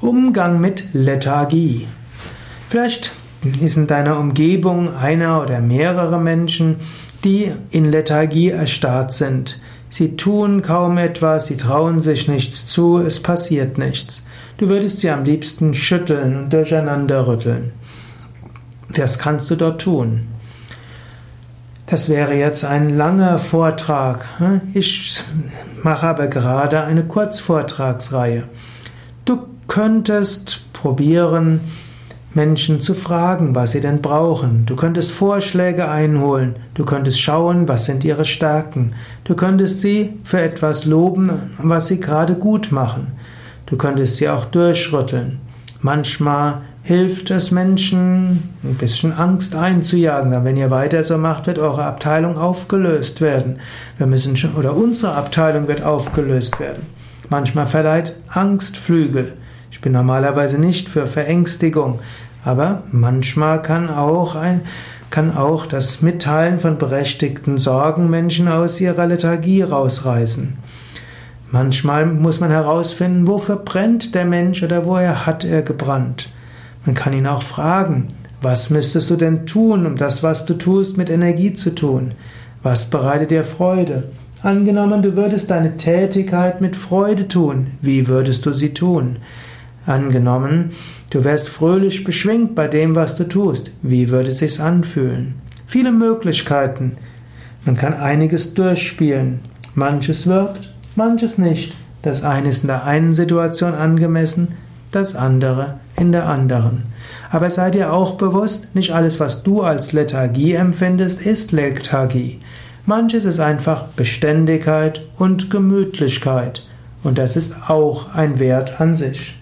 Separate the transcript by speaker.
Speaker 1: Umgang mit Lethargie. Vielleicht ist in deiner Umgebung einer oder mehrere Menschen, die in Lethargie erstarrt sind. Sie tun kaum etwas, sie trauen sich nichts zu, es passiert nichts. Du würdest sie am liebsten schütteln und durcheinander rütteln. Was kannst du dort tun? Das wäre jetzt ein langer Vortrag. Ich mache aber gerade eine Kurzvortragsreihe. Du könntest probieren, Menschen zu fragen, was sie denn brauchen. Du könntest Vorschläge einholen. Du könntest schauen, was sind ihre Stärken. Du könntest sie für etwas loben, was sie gerade gut machen. Du könntest sie auch durchrütteln. Manchmal hilft es Menschen, ein bisschen Angst einzujagen. Wenn ihr weiter so macht, wird eure Abteilung aufgelöst werden. Wir müssen schon, oder unsere Abteilung wird aufgelöst werden. Manchmal verleiht Angst Flügel. Ich bin normalerweise nicht für Verängstigung, aber manchmal kann auch ein, kann auch das Mitteilen von berechtigten Sorgen Menschen aus ihrer Lethargie rausreißen. Manchmal muss man herausfinden, wofür brennt der Mensch oder woher hat er gebrannt. Man kann ihn auch fragen, was müsstest du denn tun, um das, was du tust, mit Energie zu tun? Was bereitet dir Freude? Angenommen, du würdest deine Tätigkeit mit Freude tun, wie würdest du sie tun? Angenommen, du wärst fröhlich beschwingt bei dem, was du tust, wie würde es sich anfühlen? Viele Möglichkeiten. Man kann einiges durchspielen. Manches wirkt, manches nicht. Das eine ist in der einen Situation angemessen, das andere in der anderen. Aber sei dir auch bewusst, nicht alles, was du als Lethargie empfindest, ist Lethargie. Manches ist einfach Beständigkeit und Gemütlichkeit. Und das ist auch ein Wert an sich.